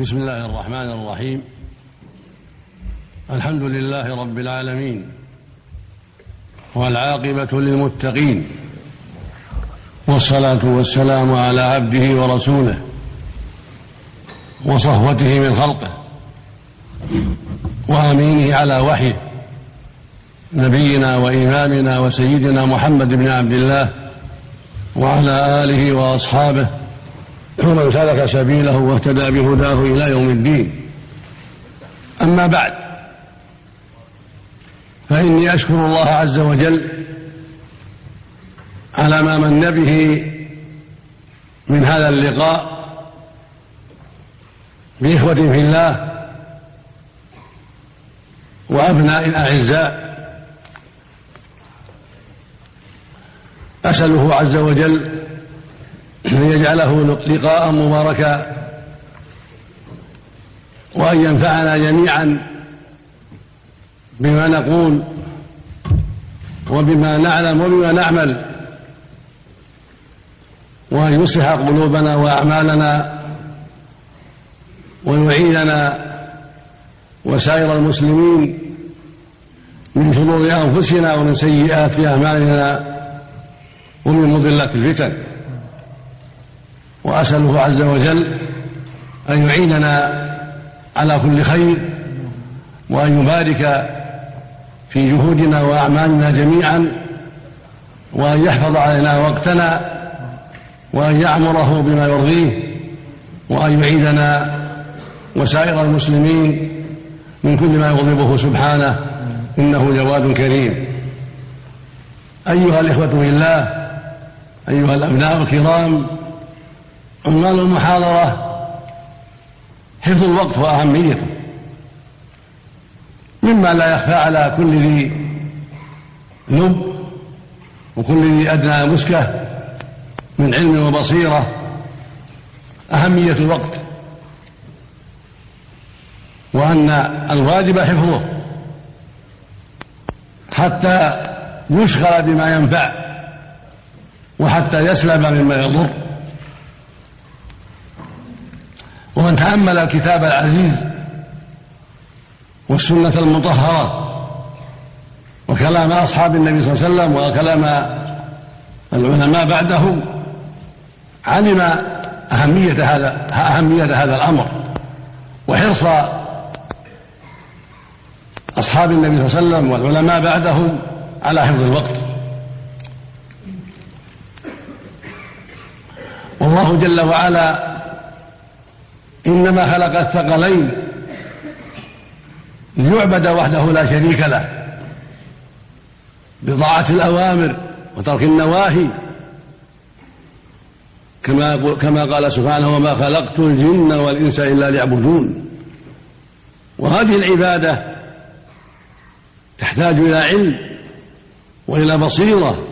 بسم الله الرحمن الرحيم. الحمد لله رب العالمين والعاقبة للمتقين والصلاة والسلام على عبده ورسوله وصفوته من خلقه وأمينه على وحيه نبينا وإمامنا وسيدنا محمد بن عبد الله وعلى آله وأصحابه ومن سلك سبيله واهتدى بهداه إلى يوم الدين. أما بعد فإني أشكر الله عز وجل على ما من به من هذا اللقاء بإخوة في الله وأبناء أعزاء أسأله عز وجل أن يجعله لقاء مباركا وأن ينفعنا جميعا بما نقول وبما نعلم وبما نعمل وأن يصلح قلوبنا وأعمالنا ويعيننا وسائر المسلمين من شرور أنفسنا ومن سيئات أعمالنا ومن مضلات الفتن. وأسأله عز وجل أن يعيننا على كل خير وأن يبارك في جهودنا وأعمالنا جميعا وأن يحفظ علينا وقتنا وأن يعمره بما يرضيه وأن يعيدنا وسائر المسلمين من كل ما يغضبه سبحانه إنه جواد كريم. أيها الإخوة في الله أيها الأبناء الكرام عنوان المحاضرة حفظ الوقت وأهميته. مما لا يخفى على كل ذي لب وكل ذي أدنى مسكة من علم وبصيرة. أهمية الوقت. وأن الواجب حفظه. حتى يشغل بما ينفع. وحتى يسلم مما يضر. ومن تأمل الكتاب العزيز والسنة المطهرة وكلام أصحاب النبي صلى الله عليه وسلم وكلام العلماء بعدهم علم أهمية هذا أهمية هذا الأمر. وحرص أصحاب النبي صلى الله عليه وسلم والعلماء بعدهم على حفظ الوقت. والله جل وعلا إنما خلق الثقلين. ليعبد وحده لا شريك له. بطاعة الأوامر وترك النواهي. كما كما قال سبحانه وما خلقت الجن والإنس إلا ليعبدون. وهذه العبادة تحتاج إلى علم وإلى بصيرة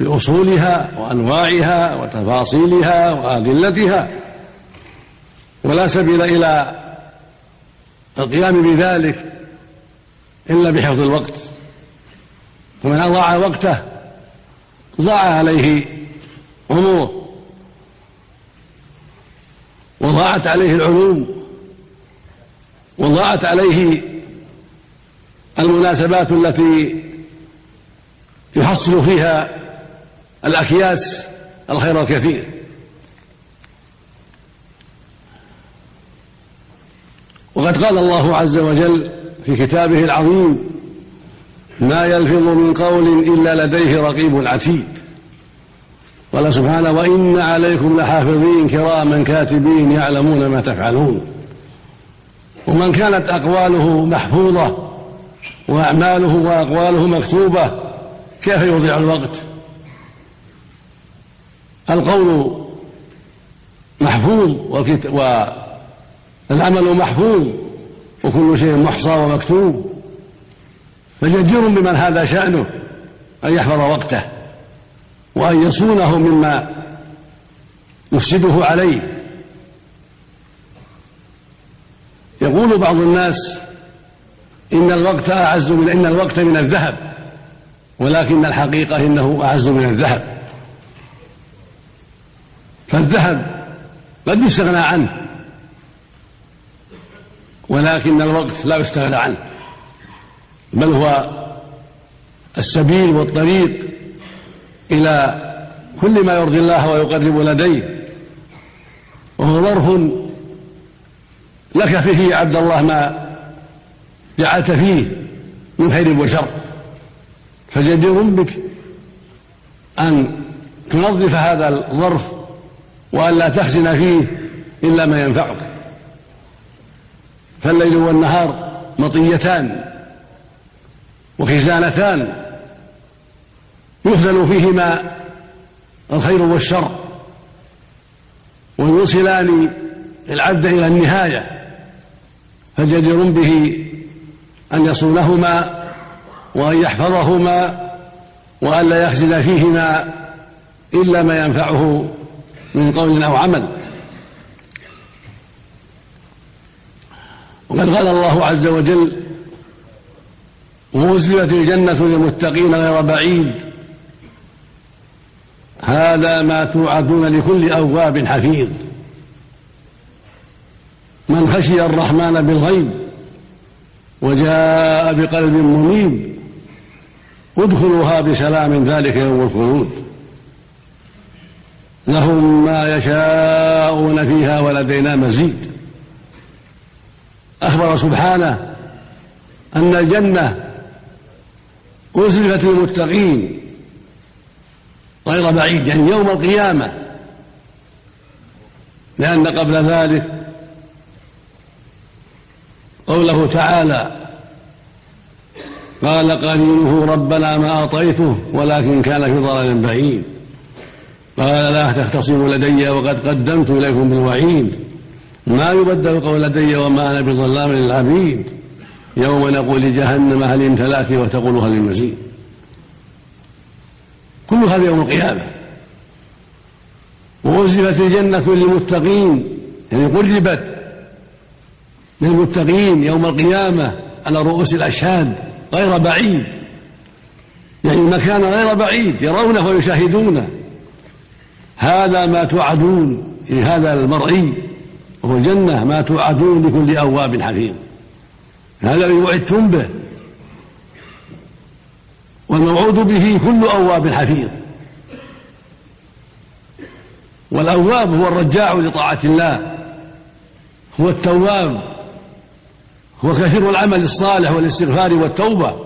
بأصولها وأنواعها وتفاصيلها وأدلتها. ولا سبيل إلى القيام بذلك إلا بحفظ الوقت. ومن أضاع وقته ضاع عليه أموره. وضاعت عليه العلوم. وضاعت عليه المناسبات التي يحصل فيها الأكياس الخير الكثير. وقد قال الله عز وجل في كتابه العظيم ما يلفظ من قول إلا لديه رقيب عتيد قال سبحانه وإن عليكم لحافظين كراما كاتبين يعلمون ما تفعلون ومن كانت أقواله محفوظة وأعماله وأقواله مكتوبة كيف يضيع الوقت؟ القول محفوظ والعمل محفوظ وكل شيء محصى ومكتوب فجدير بمن هذا شأنه أن يحفظ وقته وأن يصونه مما يفسده عليه. يقول بعض الناس إن الوقت أعز من إن الوقت من الذهب ولكن الحقيقة إنه أعز من الذهب. فالذهب قد يستغنى عنه. ولكن الوقت لا يستغنى عنه. بل هو السبيل والطريق إلى كل ما يرضي الله ويقرب لديه. وهو ظرف لك فيه يا عبد الله ما جعلت فيه من خير وشر. فجدير بك أن تنظف هذا الظرف وأن لا تخزن فيه إلا ما ينفعك. فالليل والنهار مطيتان وخزانتان يخزن فيهما الخير والشر ويوصلان العبد إلى النهاية فجدير به أن يصونهما وأن يحفظهما وأن لا يخزن فيهما إلا ما ينفعه من قول أو عمل وقد قال الله عز وجل وأزلفت الجنة للمتقين غير بعيد. هذا ما توعدون لكل أواب حفيظ. من خشي الرحمن بالغيب وجاء بقلب منيب ادخلوها بسلام ذلك يوم الخلود. لهم ما يشاءون فيها ولدينا مزيد. أخبر سبحانه أن الجنة أزلفت للمتقين غير بعيد يعني يوم القيامة لأن قبل ذلك قوله تعالى قال قرينه ربنا ما أعطيته ولكن كان في ضلال بعيد. قال لا تختصموا لدي وقد قدمت إليكم بالوعيد. ما يبدل قول لدي وما أنا بظلام للعبيد. يوم نقول لجهنم هل امتلأت وتقول هل المزيد كل هذا يوم القيامة. وأزلفت الجنة للمتقين. يعني قربت للمتقين يوم القيامة على رؤوس الأشهاد غير بعيد. يعني مكان غير بعيد يرونه ويشاهدونه. هذا ما توعدون هذا المرئي وهو الجنة ما توعدون لكل أواب حفيظ. هذا الذي وعدتم به. والموعود به كل أواب حفيظ. والأواب هو الرجاع لطاعة الله. هو التواب. هو كثير العمل الصالح والاستغفار والتوبة.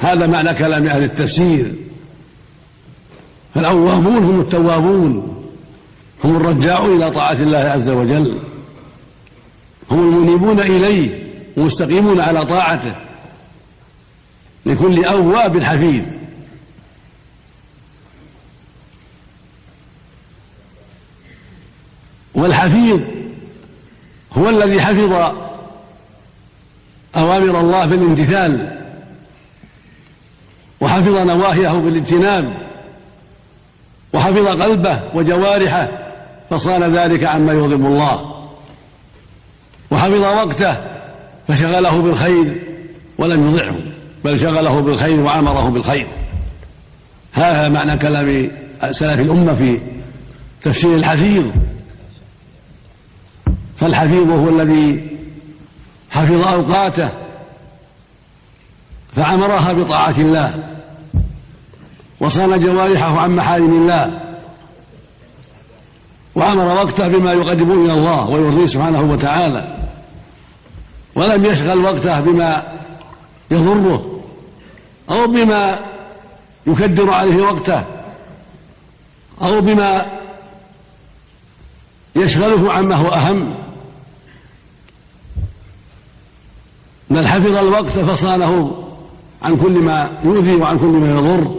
هذا معنى كلام أهل التفسير. فالأوابون هم التوابون. هم الرجاعون إلى طاعة الله عز وجل. هم المنيبون إليه ومستقيمون على طاعته. لكل أواب حفيظ. والحفيظ هو الذي حفظ أوامر الله بالامتثال وحفظ نواهيه بالاجتناب وحفظ قلبه وجوارحه. فصان ذلك عما يغضب الله. وحفظ وقته فشغله بالخير ولم يضعه بل شغله بالخير وعمره بالخير. هذا معنى كلام سلف الأمة في تفسير الحفيظ. فالحفيظ هو الذي حفظ أوقاته فعمرها بطاعة الله وصان جوارحه عن محارم الله. وأمر وقته بما يقرب إلى الله ويرضيه سبحانه وتعالى. ولم يشغل وقته بما يضره أو بما يكدر عليه وقته أو بما يشغله عما هو أهم. بل حفظ الوقت فصانه عن كل ما يؤذي وعن كل ما يضر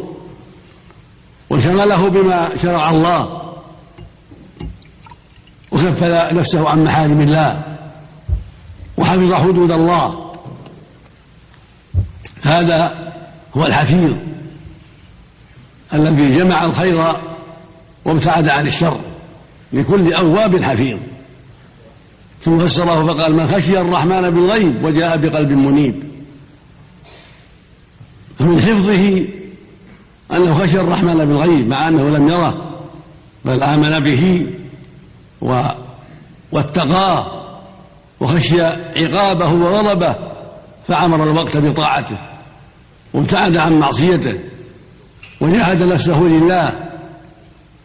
وشغله بما شرع الله. وكفل نفسه عن محارم الله وحفظ حدود الله هذا هو الحفيظ الذي جمع الخير وابتعد عن الشر لكل أواب حفيظ ثم فسره فقال من خشي الرحمن بالغيب وجاء بقلب منيب فمن حفظه أنه خشي الرحمن بالغيب مع أنه لم يره بل آمن به. واتقاه وخشي عقابه وغضبه فعمر الوقت بطاعته وابتعد عن معصيته وجاهد نفسه لله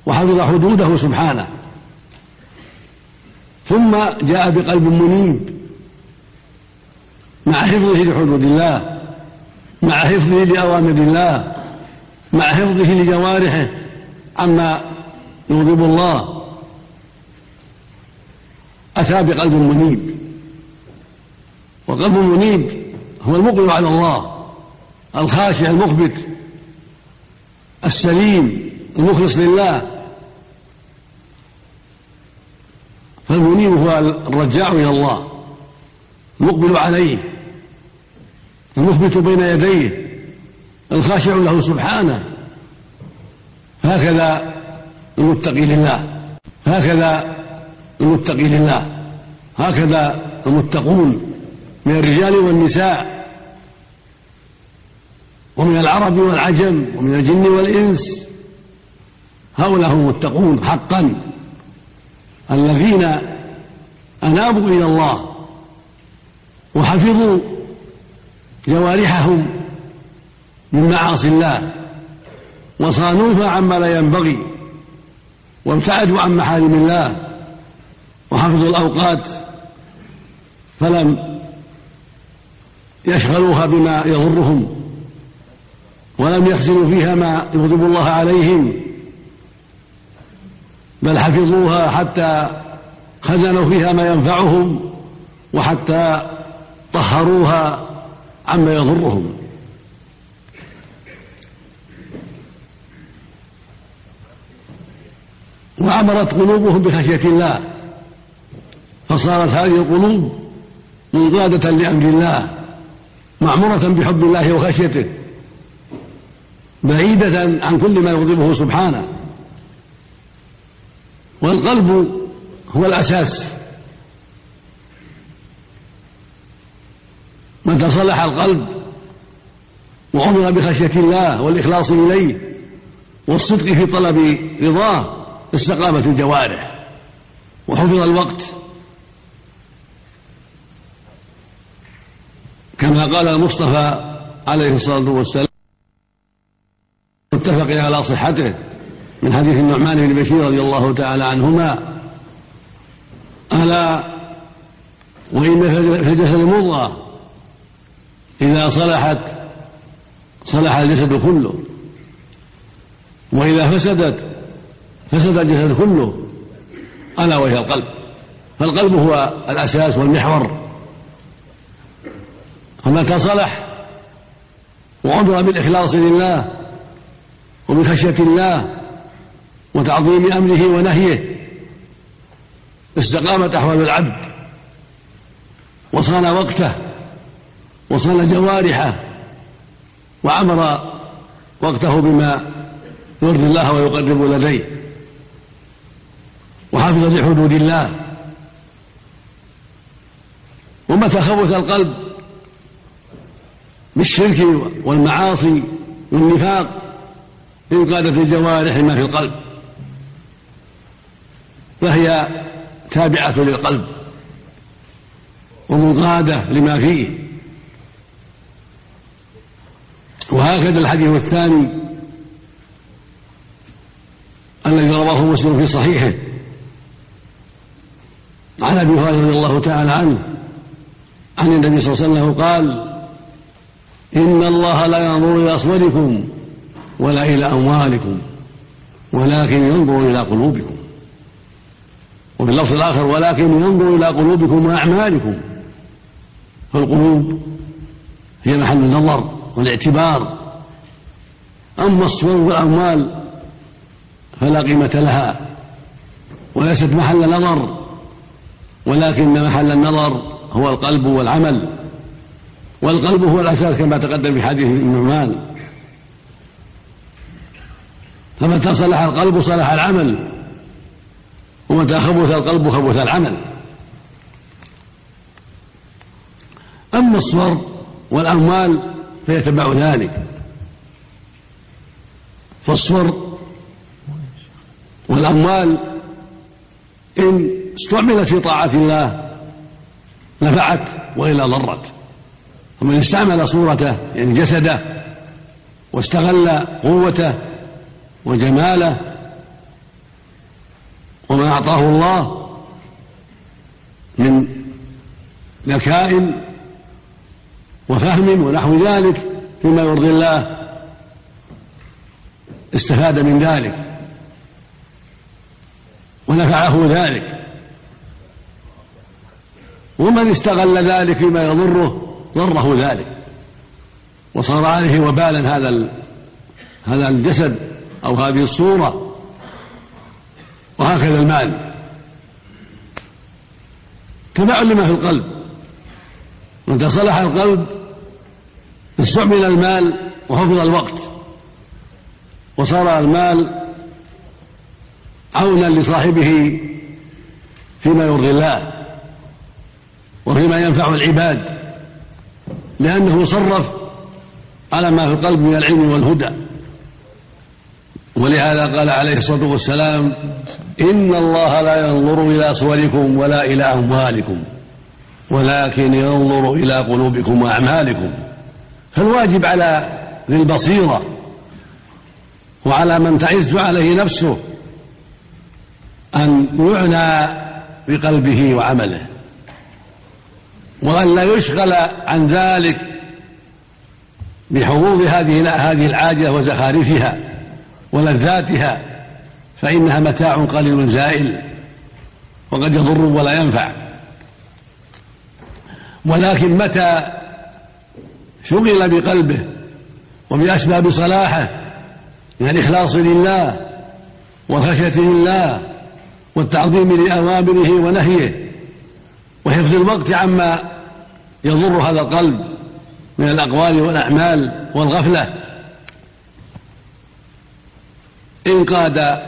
وحفظ حدوده سبحانه. ثم جاء بقلب منيب مع حفظه لحدود الله مع حفظه لأوامر الله مع حفظه لجوارحه عما يغضب الله. أتى بقلب منيب. وقلب منيب هو المقبل على الله الخاشع المخبت السليم المخلص لله. فالمنيب هو الرجاع إلى الله المقبل عليه المخبت بين يديه الخاشع له سبحانه. هكذا المتقي لله هكذا المتقي لله هكذا المتقون من الرجال والنساء ومن العرب والعجم ومن الجن والإنس. هؤلاء هم المتقون حقا. الذين أنابوا إلى الله وحفظوا جوارحهم من معاصي الله وصانوها عما لا ينبغي وابتعدوا عن محارم الله. وحفظوا الأوقات فلم يشغلوها بما يضرهم ولم يخزنوا فيها ما يغضب الله عليهم بل حفظوها حتى خزنوا فيها ما ينفعهم وحتى طهروها عما يضرهم. وعمرت قلوبهم بخشية الله. فصارت هذه القلوب منقادة لأمر الله معمورة بحب الله وخشيته بعيدة عن كل ما يغضبه سبحانه. والقلب هو الأساس. متى صلح القلب وعمر بخشية الله والإخلاص إليه والصدق في طلب رضاه استقامت الجوارح وحفظ الوقت. كما قال المصطفى عليه الصلاة والسلام متفق على صحته من حديث النعمان بن بشير رضي الله تعالى عنهما ألا وإن في الجسد مضغة إذا صلحت صلح الجسد كله وإذا فسدت فسد الجسد كله ألا وهي القلب فالقلب هو الأساس والمحور. فمتى صلح وعمر بالإخلاص لله وبخشية الله وتعظيم أمره ونهيه. استقامت أحوال العبد وصان وقته وصان جوارحه وعمر وقته بما يرضي الله ويقرب لديه. وحافظ لحدود الله. ومتى خبث القلب؟ بالشرك والمعاصي والنفاق انقادت الجوارح ما في القلب فهي تابعة للقلب ومنقادة لما فيه. وهكذا الحديث الثاني الذي رواه مسلم في صحيحه. عن أبي هريرة رضي الله تعالى عنه عن النبي صلى الله عليه وسلم قال إن الله لا ينظر إلى اصوركم ولا إلى أموالكم ولكن ينظر إلى قلوبكم. وفي اللفظ الآخر ولكن ينظر إلى قلوبكم وأعمالكم. فالقلوب هي محل النظر والاعتبار. أما الصور والأموال فلا قيمة لها وليست محل نظر ولكن محل النظر هو القلب والعمل. والقلب هو الأساس كما تقدم في حديث النعمان فمتى صلح القلب صلح العمل ومتى خبث القلب خبث العمل. أما الصور والأموال فيتبع ذلك. فالصور والأموال إن استعملت في طاعة الله نفعت وإلا ضرت. ومن استعمل صورته يعني جسده واستغل قوته وجماله وما أعطاه الله من ذكاء وفهم ونحو ذلك فيما يرضي الله استفاد من ذلك ونفعه ذلك. ومن استغل ذلك فيما يضره ضره ذلك. وصار عليه وبالا هذا هذا الجسد أو هذه الصورة. وهكذا المال. تبع لما في القلب. متى صلح القلب استعمل المال وحفظ الوقت. وصار المال عونا لصاحبه فيما يرضي الله وفيما ينفع العباد. لأنه صرف على ما في القلب من العلم والهدى. ولهذا قال عليه الصلاة والسلام إن الله لا ينظر إلى صوركم ولا إلى أموالكم ولكن ينظر إلى قلوبكم وأعمالكم. فالواجب على ذي البصيرة وعلى من تعز عليه نفسه أن يعنى بقلبه وعمله. وأن لا يشغل عن ذلك بحظوظ هذه هذه العاجلة وزخارفها ولذاتها فإنها متاع قليل زائل وقد يضر ولا ينفع. ولكن متى شغل بقلبه وبأسباب صلاحه من الإخلاص لله والخشية لله والتعظيم لأوامره ونهيه وحفظ الوقت عما يضر هذا القلب من الأقوال والأعمال والغفلة. انقاد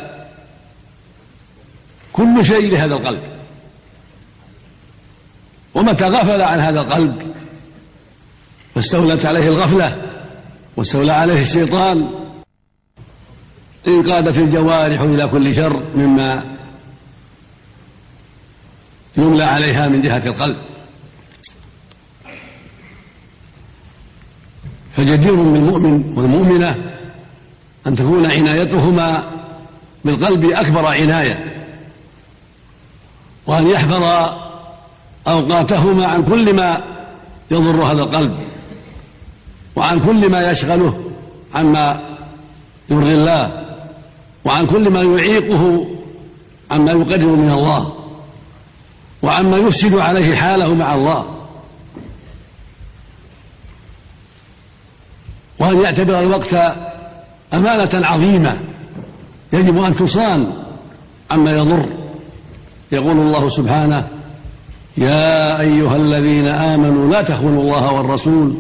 كل شيء لهذا القلب. ومتى غفل عن هذا القلب؟ فاستولت عليه الغفلة واستولى عليه الشيطان. انقادت الجوارح إلى كل شر مما يملى عليها من جهة القلب. فجدير بالمؤمن والمؤمنة أن تكون عنايتهما بالقلب أكبر عناية وأن يحفظ أوقاتهما عن كل ما يضر هذا القلب وعن كل ما يشغله عما يرضي الله وعن كل ما يعيقه عما يقرب من الله. وعما يفسد عليه حاله مع الله. وأن يعتبر الوقت أمانة عظيمة يجب أن تصان عما يضر. يقول الله سبحانه يا أيها الذين آمنوا لا تخونوا الله والرسول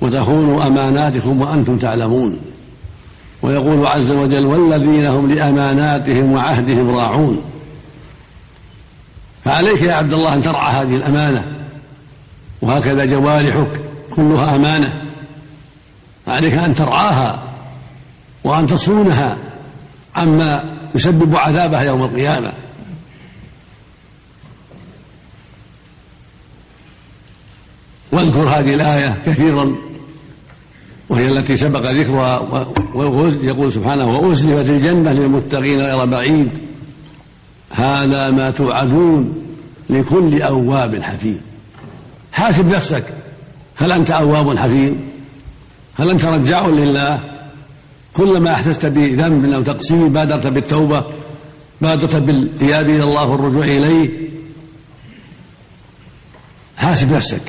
وتخونوا أماناتكم وأنتم تعلمون. ويقول عز وجل والذين هم لأماناتهم وعهدهم راعون. فعليك يا عبد الله أن ترعى هذه الأمانة وهكذا جوارحك كلها أمانة. عليك أن ترعاها وأن تصونها عما يسبب عذابها يوم القيامة. واذكر هذه الآية كثيرا وهي التي سبق ذكرها يقول سبحانه وأزلفت الجنة للمتقين غير بعيد. هذا ما توعدون لكل أواب حفيظ. حاسب نفسك. هل أنت أواب حفيظ؟ هل أنت رجاع لله؟ كلما أحسست بذنب أو تقصير بادرت بالتوبة بادرت بالإياب إلى الله والرجوع إليه. حاسب نفسك.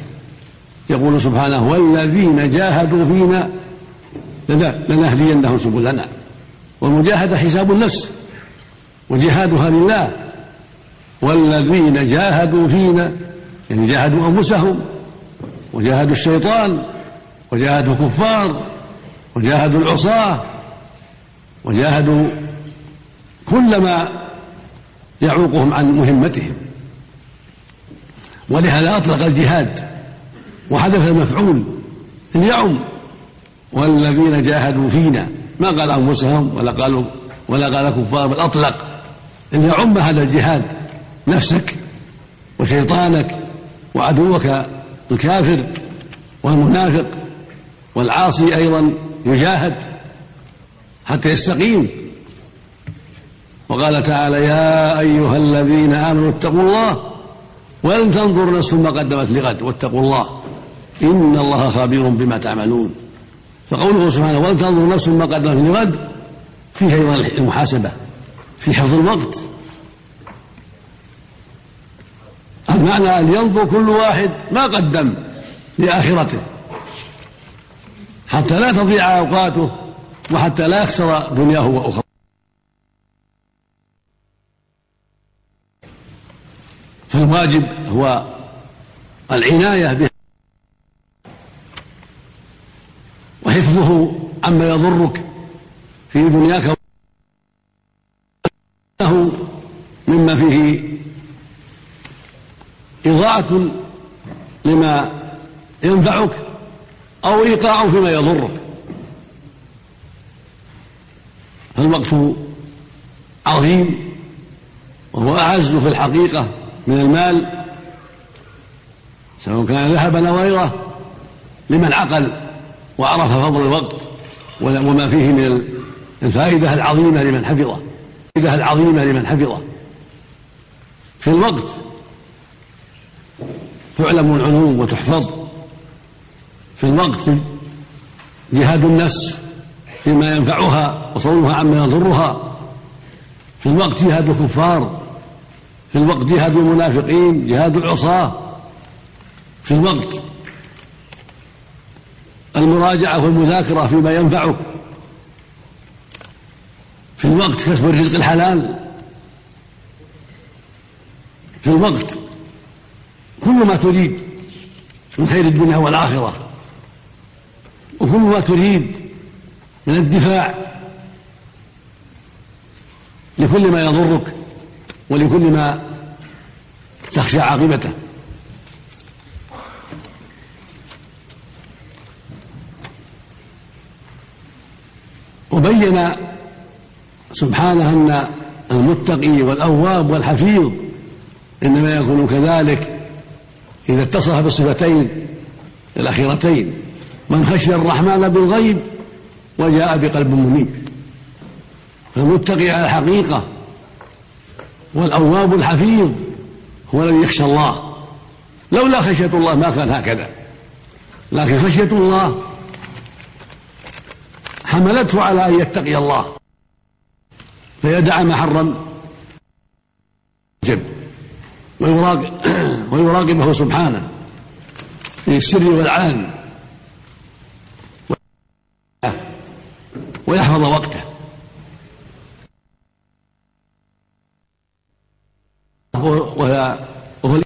يقول سبحانه والذين جاهدوا فينا لنهدينهم سبلنا. والمجاهدة حساب النفس. وجهادها لله. والذين جاهدوا فينا يعني جاهدوا أنفسهم وجاهدوا الشيطان وجاهدوا الكفار وجاهدوا العصاة وجاهدوا كل ما يعوقهم عن مهمتهم. ولهذا أطلق الجهاد وحدث المفعول ليعم والذين جاهدوا فينا ما قال أنفسهم ولا قالوا ولا قال كفار بل أطلق. أن يعم هذا الجهاد نفسك وشيطانك وعدوك الكافر والمنافق والعاصي أيضا يجاهد حتى يستقيم. وقال تعالى يا أيها الذين آمنوا اتقوا الله ولن تنظر نفس ما قدمت لغد واتقوا الله إن الله خبير بما تعملون. فقوله سبحانه ولن تنظر نفس ما قدمت لغد فيه أيضا المحاسبة. في حفظ الوقت. المعنى أن ينظر كل واحد ما قدم لآخرته. حتى لا تضيع أوقاته وحتى لا يخسر دنياه وأخرى. فالواجب هو العناية به وحفظه عما يضرك في دنياك له مما فيه إضاعة لما ينفعك أو إيقاع فيما يضرك. فالوقت عظيم وهو أعز في الحقيقة من المال سواء كان ذهبا أو غيره لمن عقل وعرف فضل الوقت وما فيه من الفائدة العظيمة لمن حفظه. الفائدة العظيمة لمن حفظه. في الوقت تعلم العلوم وتحفظ. في الوقت جهاد النفس فيما ينفعها وصونها عما يضرها. في الوقت جهاد الكفار. في الوقت جهاد المنافقين جهاد العصاة. في الوقت المراجعة والمذاكرة فيما ينفعك. في الوقت كسب الرزق الحلال. في الوقت كل ما تريد من خير الدنيا والآخرة وكل ما تريد من الدفاع لكل ما يضرك ولكل ما تخشى عاقبته. وبين سبحانه أن المتقي والأواب والحفيظ إنما يكون كذلك إذا اتصف بالصفتين الأخيرتين. من خشي الرحمن بالغيب وجاء بقلب منيب. فالمتقي على الحقيقة والأواب الحفيظ هو الذي يخشى الله. لولا خشية الله ما كان هكذا. لكن خشية الله حملته على أن يتقي الله. فيدع ما حرم جب. ويراقب ويراقبه سبحانه. في السر والعلن. ويحفظ وقته. وهو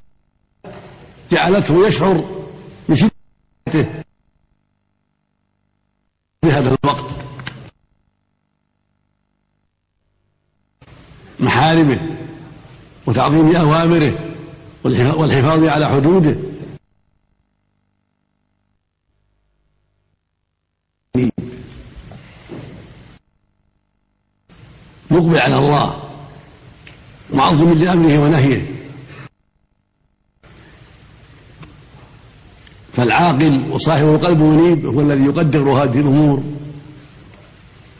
جعلته يشعر بشدته في هذا الوقت. محارمه وتعظيم أوامره والحفاظ على حدوده. مقبل على الله معظم لأمره ونهيه. فالعاقل وصاحب القلب منيب هو الذي يقدر هذه الأمور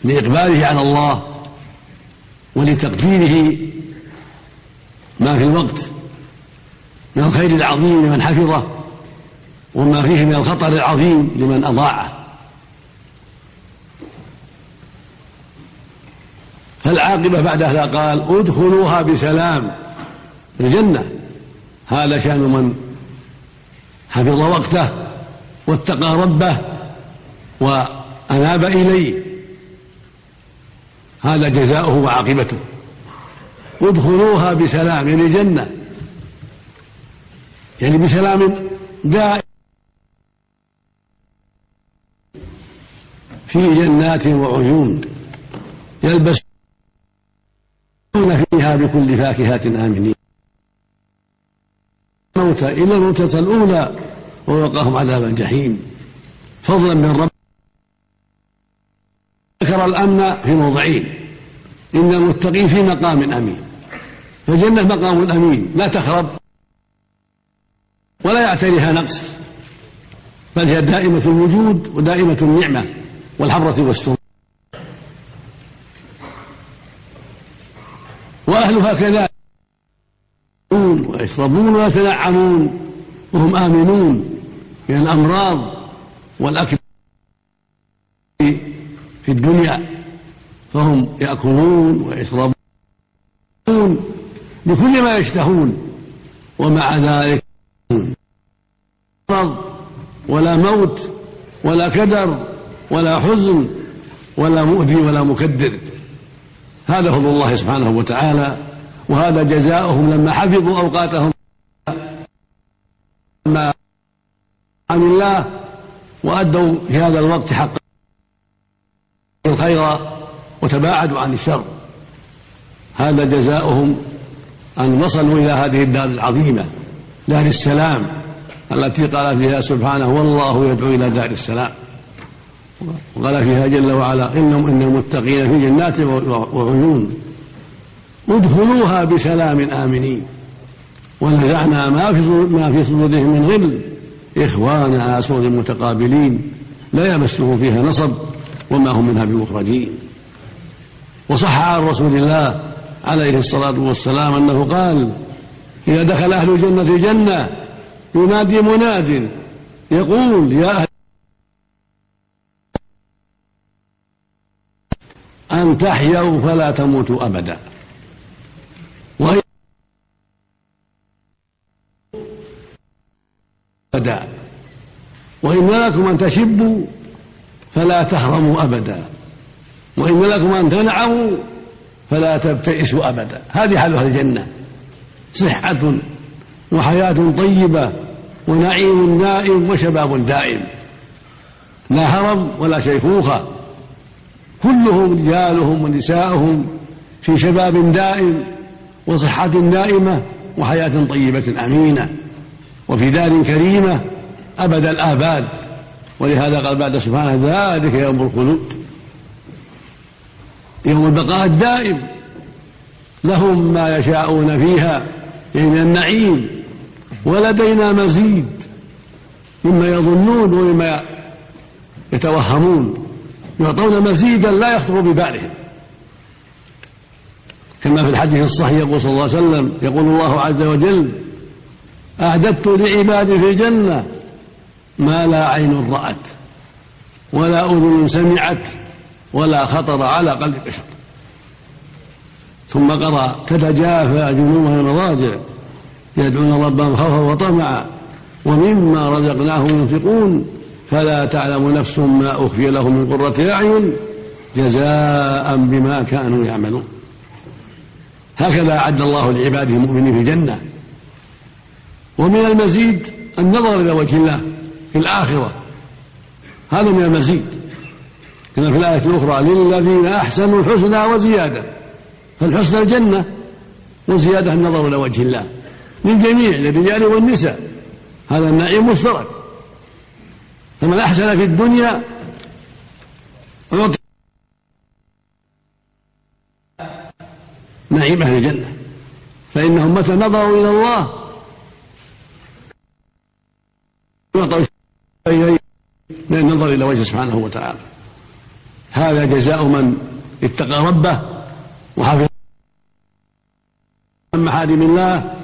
لإقباله على الله. ولتقديره ما في الوقت من الخير العظيم لمن حفظه وما فيه من الخطر العظيم لمن أضاعه. فالعاقبة بعد هذا قال ادخلوها بسلام الجنة. هذا شأن من حفظ وقته واتقى ربه وأناب إليه. هذا جزاؤه وعاقبته. ادخلوها بسلام يعني الجنة يعني بسلام دائم. في جنات وعيون يلبس فيها بكل فاكهة آمنين. موتى إلا الموتة الأولى ووقاهم عذاب الجحيم. فضلا من رب ذكر الأمن في موضعين. إن المتقين في مقام أمين. فالجنة مقام أمين. لا تخرب ولا يعتريها نقص. بل هي دائمة الوجود ودائمة النعمة والحبرة والسرور. وأهلها كذلك. ويشربون ويتنعمون. وهم آمنون. من الأمراض والأكل في الدنيا فهم يأكلون ويشربون بكل ما يشتهون ومع ذلك مرض ولا موت ولا كدر ولا حزن ولا مؤذي ولا مكدر. هذا فضل الله سبحانه وتعالى وهذا جزاؤهم لما حفظوا أوقاتهم. ما عن الله وأدوا في هذا الوقت حق الخير وتباعدوا عن الشر. هذا جزاؤهم أن وصلوا إلى هذه الدار العظيمة دار السلام التي قال فيها سبحانه والله يدعو إلى دار السلام. وقال فيها جل وعلا إنهم إن المتقين في جنات وعيون. ادخلوها بسلام آمنين. ونزعنا ما في ما في صدورهم من غل. إخوانا على سور متقابلين. لا يمسهم فيها نصب. وما هم منها بمخرجين. وصح عن رسول الله عليه الصلاة والسلام أنه قال إذا دخل أهل الجنة الجنة ينادي مناد يقول يا أهل أن تحيوا فلا تموتوا أبدا. وإن أبدا. وإن لكم أن تشبوا فلا تهرموا أبدا. وإن لكم أن تنعموا فلا تبتئسوا أبدا. هذه حال أهل الجنة. صحة وحياة طيبة ونعيم دائم وشباب دائم. لا هرم ولا شيخوخة كلهم رجالهم ونساؤهم في شباب دائم وصحة دائمة وحياة طيبة أمينة. وفي دار كريمة أبد الآباد. ولهذا قال بعد سبحانه ذلك يوم الخلود. يوم البقاء الدائم. لهم ما يشاءون فيها يعني من النعيم. ولدينا مزيد مما يظنون ومما يتوهمون. يعطون مزيدا لا يخطر ببالهم. كما في الحديث الصحيح يقول صلى الله عليه وسلم يقول الله عز وجل أعددت لعبادي في الجنة ما لا عين رأت ولا أذن سمعت ولا خطر على قلب بشر. ثم قرأ تتجافى جنوبها المضاجع يدعون ربهم خوفا وطمعا ومما رزقناهم ينفقون فلا تعلم نفس ما أخفي لهم من قرة أعين جزاء بما كانوا يعملون. هكذا أعد الله لعباده المؤمنين في الجنة. ومن المزيد النظر إلى وجه الله. في الآخرة. هذا من المزيد. كما في الآية الأخرى للذين أحسنوا الحسنى وزيادة. فالحسنى الجنة وزيادة النظر إلى وجه الله. للجميع للرجال والنساء. هذا النعيم مشترك. فمن أحسن في الدنيا نعيم أهل الجنة فإنهم متى نظروا إلى الله يعطوا من النظر إلى وجهه سبحانه وتعالى. هذا جزاء من اتقى ربه وحفظ محارم الله.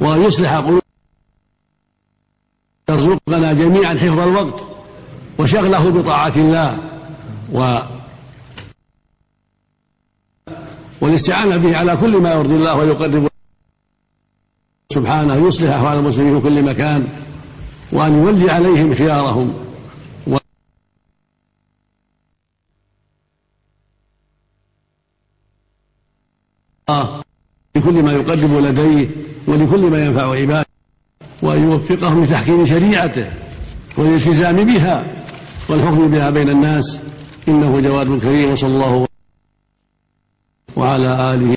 وأن يصلح قلوب يرزقنا جميعا حفظ الوقت وشغله بطاعة الله. و والاستعانة به على كل ما يرضي الله ويقرب سبحانه يصلح أحوال المسلمين في كل مكان وأن يولي عليهم خيارهم. لكل ما يقرب لديه ولكل ما ينفع عباده وأن يوفقهم لتحكيم شريعته والالتزام بها والحكم بها بين الناس. إنه جواد كريم وصلى الله وعلى آله